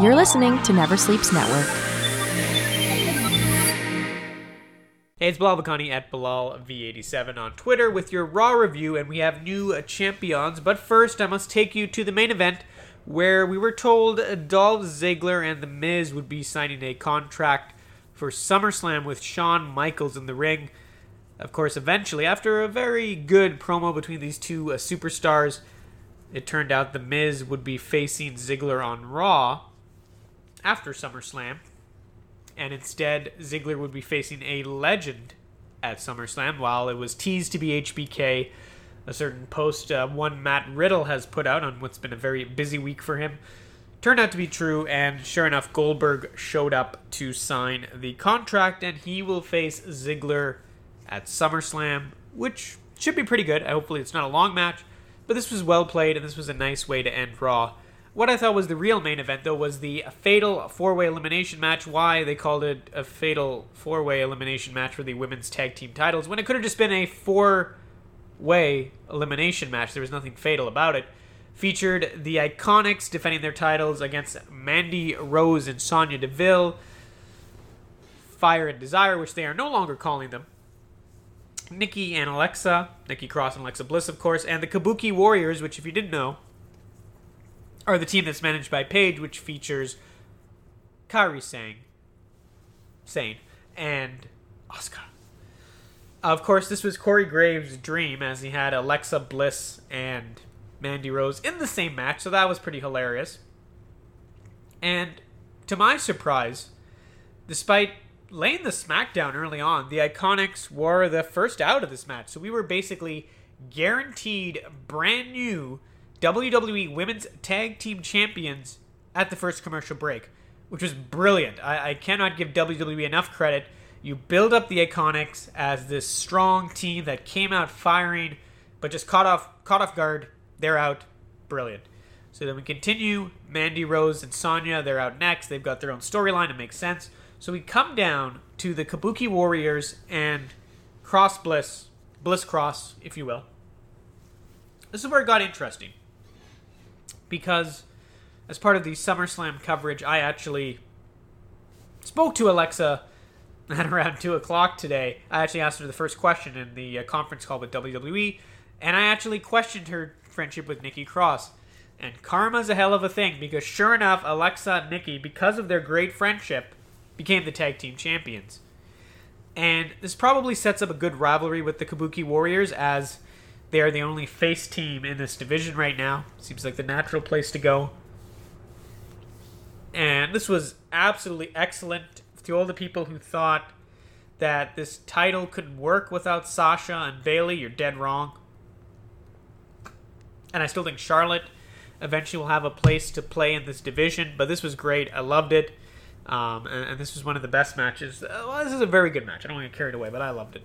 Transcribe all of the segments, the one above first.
You're listening to Never Sleeps Network. Hey, it's Bilal Vakani at BilalV87 on Twitter with your Raw review, and we have new champions. But first, I must take you to the main event where we were told Dolph Ziggler and The Miz would be signing a contract for SummerSlam with Shawn Michaels in the ring. Of course, eventually, after a very good promo between these two uh, superstars, it turned out The Miz would be facing Ziggler on Raw after SummerSlam, and instead Ziggler would be facing a legend at SummerSlam, while it was teased to be HBK. A certain post uh, one Matt Riddle has put out on what's been a very busy week for him turned out to be true, and sure enough, Goldberg showed up to sign the contract, and he will face Ziggler at SummerSlam, which should be pretty good. Hopefully, it's not a long match, but this was well played, and this was a nice way to end Raw. What I thought was the real main event, though, was the fatal four way elimination match. Why they called it a fatal four way elimination match for the women's tag team titles when it could have just been a four way elimination match. There was nothing fatal about it. Featured the Iconics defending their titles against Mandy Rose and Sonya Deville, Fire and Desire, which they are no longer calling them, Nikki and Alexa, Nikki Cross and Alexa Bliss, of course, and the Kabuki Warriors, which, if you didn't know, are the team that's managed by Paige, which features Kairi Sang, Sane, and Asuka. Of course, this was Corey Graves' dream, as he had Alexa Bliss and Mandy Rose in the same match, so that was pretty hilarious. And to my surprise, despite laying the smackdown early on, the Iconics were the first out of this match. So we were basically guaranteed brand new WWE Women's Tag Team Champions at the first commercial break, which was brilliant. I, I cannot give WWE enough credit. You build up the Iconics as this strong team that came out firing, but just caught off caught off guard they're out. Brilliant. So then we continue. Mandy Rose and Sonya, they're out next. They've got their own storyline. It makes sense. So we come down to the Kabuki Warriors and Cross Bliss, Bliss Cross, if you will. This is where it got interesting. Because as part of the SummerSlam coverage, I actually spoke to Alexa at around 2 o'clock today. I actually asked her the first question in the uh, conference call with WWE, and I actually questioned her friendship with Nikki Cross. And karma's a hell of a thing because sure enough, Alexa and Nikki, because of their great friendship, became the tag team champions. And this probably sets up a good rivalry with the Kabuki Warriors as they are the only face team in this division right now. Seems like the natural place to go. And this was absolutely excellent to all the people who thought that this title couldn't work without Sasha and Bayley. You're dead wrong and I still think Charlotte eventually will have a place to play in this division. But this was great. I loved it. Um, and, and, this was one of the best matches. Uh, well, this is a very good match. I don't want to get carried away, but I loved it.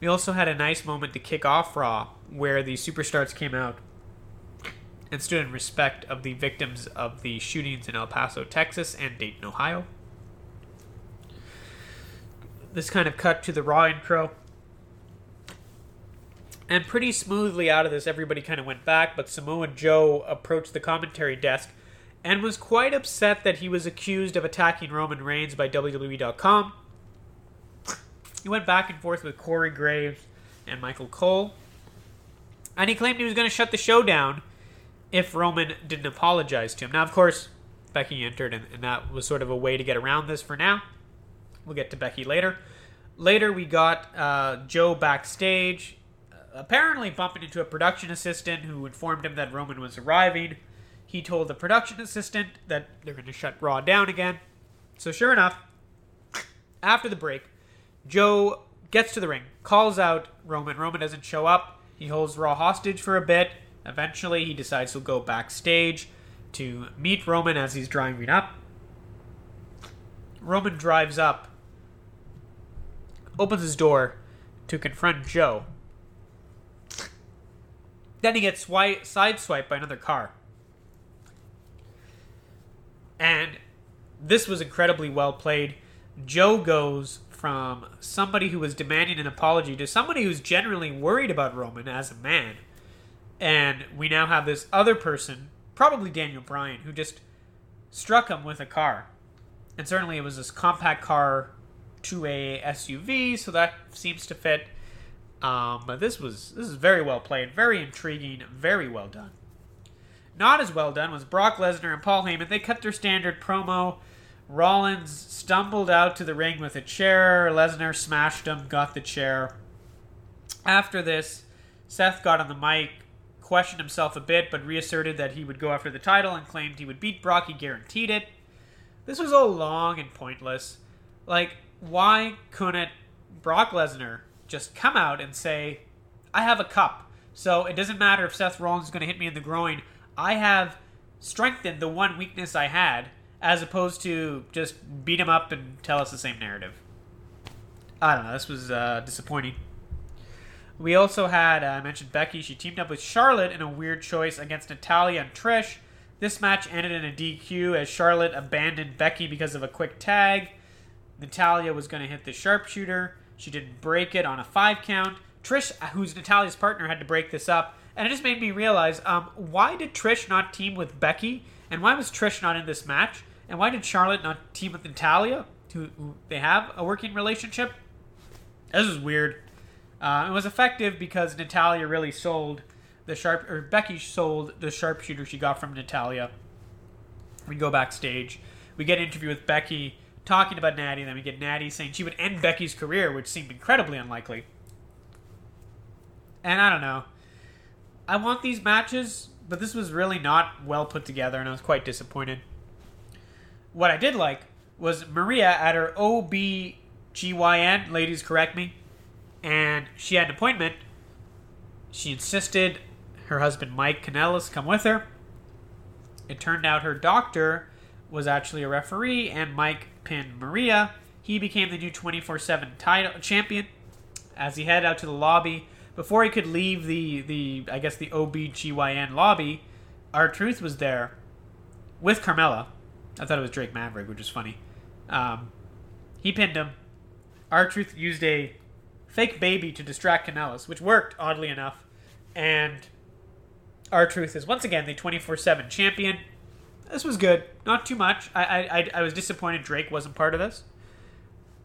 We also had a nice moment to kick off Raw where the superstars came out and stood in respect of the victims of the shootings in El Paso, Texas and Dayton, Ohio. This kind of cut to the Raw intro. And pretty smoothly out of this, everybody kind of went back, but Samoa Joe approached the commentary desk and was quite upset that he was accused of attacking Roman Reigns by WWE.com. He went back and forth with Corey Graves and Michael Cole. And he claimed he was going to shut the show down if Roman didn't apologize to him. Now, of course, Becky entered, and, and that was sort of a way to get around this for now. We'll get to Becky later. Later, we got uh, Joe backstage apparently bumping into a production assistant who informed him that Roman was arriving. He told the production assistant that they're going to shut Raw down again. So, sure enough, after the break, Joe gets to the ring, calls out Roman. Roman doesn't show up. He holds Raw hostage for a bit. Eventually, he decides to go backstage to meet Roman as he's driving up. Roman drives up, opens his door to confront Joe, then he gets swipe, sideswiped by another car. And this was incredibly well played. Joe goes from somebody who was demanding an apology to somebody who's generally worried about Roman as a man. And we now have this other person, probably Daniel Bryan, who just struck him with a car. And certainly it was this compact car to a SUV, so that seems to fit. Um, but this was this is very well played, very intriguing, very well done. Not as well done was Brock Lesnar and Paul Heyman. They cut their standard promo. Rollins stumbled out to the ring with a chair. Lesnar smashed him, got the chair. After this, Seth got on the mic, questioned himself a bit, but reasserted that he would go after the title and claimed he would beat Brock. He guaranteed it. This was all long and pointless. Like, why couldn't Brock Lesnar just come out and say, I have a cup, so it doesn't matter if Seth Rollins is going to hit me in the groin. I have strengthened the one weakness I had, as opposed to just beat him up and tell us the same narrative. I don't know. This was uh, disappointing. We also had, uh, I mentioned Becky. She teamed up with Charlotte in a weird choice against Natalya and Trish. This match ended in a DQ as Charlotte abandoned Becky because of a quick tag. Natalya was going to hit the sharpshooter. She didn't break it on a five count. Trish, who's Natalya's partner, had to break this up. And it just made me realize um, why did Trish not team with Becky? And why was Trish not in this match? And why did Charlotte not team with Natalya? who, who they have a working relationship? This is weird. Uh, it was effective because Natalya really sold the sharp, or Becky sold the sharpshooter she got from Natalya. We go backstage. We get an interview with Becky talking about Natty, and then we get Natty saying she would end Becky's career, which seemed incredibly unlikely. And I don't know. I want these matches, but this was really not well put together, and I was quite disappointed. What I did like was Maria at her OBGYN, ladies correct me, and she had an appointment. She insisted her husband Mike Kanellis come with her. It turned out her doctor was actually a referee, and Mike pinned Maria. He became the new 24 7 title champion as he headed out to the lobby. Before he could leave the, the I guess, the OBGYN lobby, R-Truth was there with Carmella. I thought it was Drake Maverick, which is funny. Um, he pinned him. R-Truth used a fake baby to distract Kanellis, which worked, oddly enough. And R-Truth is once again the 24 7 champion. This was good. Not too much. I, I, I was disappointed Drake wasn't part of this.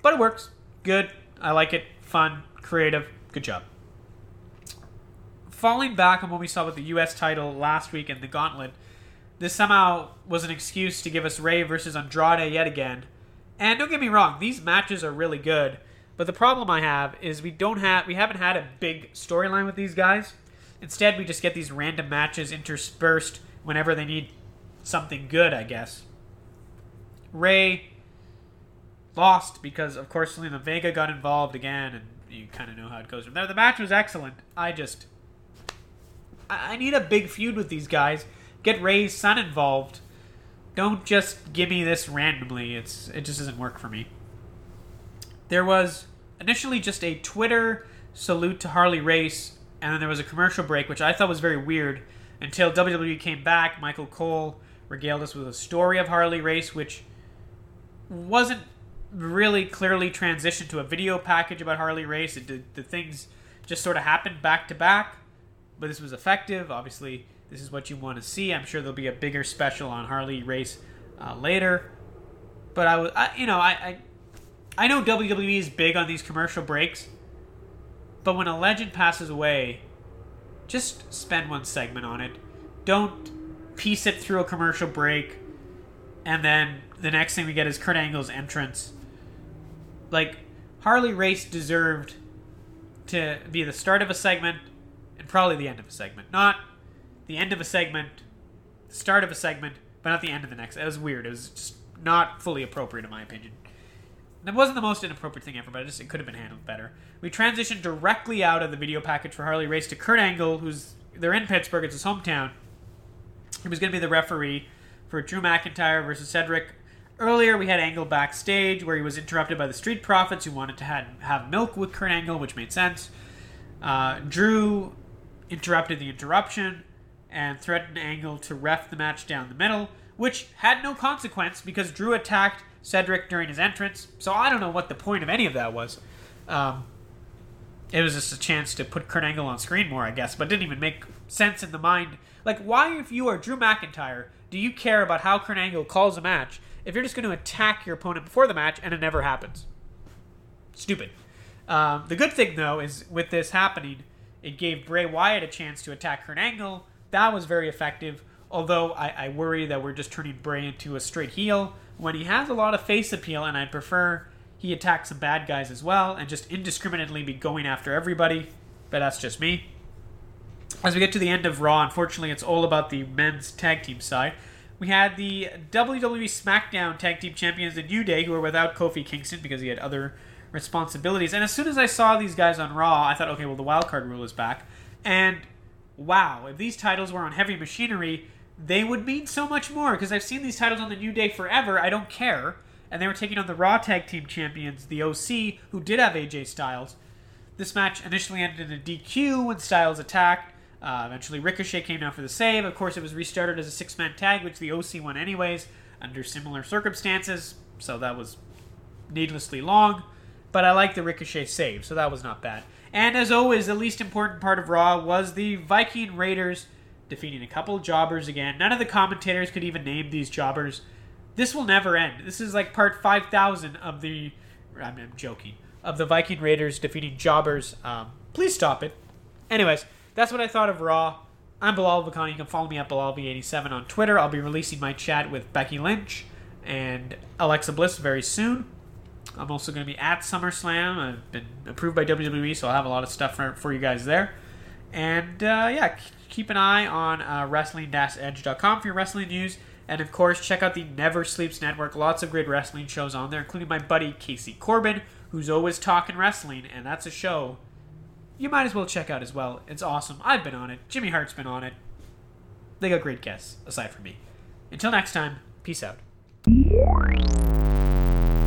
But it works. Good. I like it. Fun. Creative. Good job. Falling back on what we saw with the U.S. title last week in the Gauntlet, this somehow was an excuse to give us Rey versus Andrade yet again. And don't get me wrong, these matches are really good. But the problem I have is we don't have we haven't had a big storyline with these guys. Instead, we just get these random matches interspersed whenever they need something good, I guess. Rey lost because, of course, Zelina Vega got involved again, and you kind of know how it goes from there. The match was excellent. I just. I need a big feud with these guys. Get Rey's son involved. Don't just give me this randomly. It's it just doesn't work for me. There was initially just a Twitter salute to Harley Race, and then there was a commercial break, which I thought was very weird. Until WWE came back, Michael Cole regaled us with a story of Harley Race, which wasn't really clearly transitioned to a video package about Harley Race. It did, the things just sort of happened back to back, but this was effective. Obviously, this is what you want to see. I'm sure there'll be a bigger special on Harley Race uh, later. But I was, I, you know, I, I, I know WWE is big on these commercial breaks, but when a legend passes away, just spend one segment on it. Don't piece it through a commercial break, and then the next thing we get is Kurt Angle's entrance. Like, Harley Race deserved to be the start of a segment and probably the end of a segment. Not the end of a segment, the start of a segment, but not the end of the next. It was weird. It was just not fully appropriate, in my opinion. That wasn't the most inappropriate thing ever, but it just it could have been handled better. We transitioned directly out of the video package for Harley Race to Kurt Angle, who's they're in Pittsburgh, it's his hometown, he was going to be the referee for Drew McIntyre versus Cedric. Earlier, we had Angle backstage where he was interrupted by the Street Profits who wanted to have, have milk with Kurt Angle, which made sense. Uh, Drew interrupted the interruption and threatened Angle to ref the match down the middle, which had no consequence because Drew attacked Cedric during his entrance. So I don't know what the point of any of that was. Um, it was just a chance to put Kurt Angle on screen more, I guess, but didn't even make sense in the mind Like, why, if you are Drew McIntyre, do you care about how Kurt Angle calls a match if you're just going to attack your opponent before the match and it never happens? Stupid. Um, the good thing, though, is with this happening, it gave Bray Wyatt a chance to attack Kurt Angle. That was very effective. Although I, I worry that we're just turning Bray into a straight heel when he has a lot of face appeal, and I'd prefer he attack some bad guys as well and just indiscriminately be going after everybody. But that's just me. As we get to the end of Raw, unfortunately, it's all about the men's tag team side. We had the WWE SmackDown Tag Team Champions, the New Day, who were without Kofi Kingston because he had other responsibilities. And as soon as I saw these guys on Raw, I thought, okay, well, the wild card rule is back. And wow, if these titles were on heavy machinery, they would mean so much more because I've seen these titles on the New Day forever. I don't care. And they were taking on the Raw Tag Team Champions, the OC, who did have AJ Styles. This match initially ended in a DQ when Styles attacked. Uh, eventually, Ricochet came down for the save. Of course, it was restarted as a six man tag, which the OC won anyways, under similar circumstances. So that was needlessly long. But I like the Ricochet save, so that was not bad. And as always, the least important part of Raw was the Viking Raiders defeating a couple jobbers again. None of the commentators could even name these jobbers. This will never end. This is like part 5,000 of the. I'm, I'm joking. Of the Viking Raiders defeating jobbers. Um, please stop it. Anyways, that's what I thought of Raw. I'm Bilal Vakani. You can follow me at BilalV87 on Twitter. I'll be releasing my chat with Becky Lynch and Alexa Bliss very soon. I'm also going to be at SummerSlam. I've been approved by WWE, so I'll have a lot of stuff for, for you guys there. And uh, yeah, keep an eye on uh, wrestling-edge.com for your wrestling news. And of course, check out the Never Sleeps Network. Lots of great wrestling shows on there, including my buddy Casey Corbin, who's always talking wrestling, and that's a show you might as well check out as well. It's awesome. I've been on it. Jimmy Hart's been on it. They got great guests, aside from me. Until next time, peace out.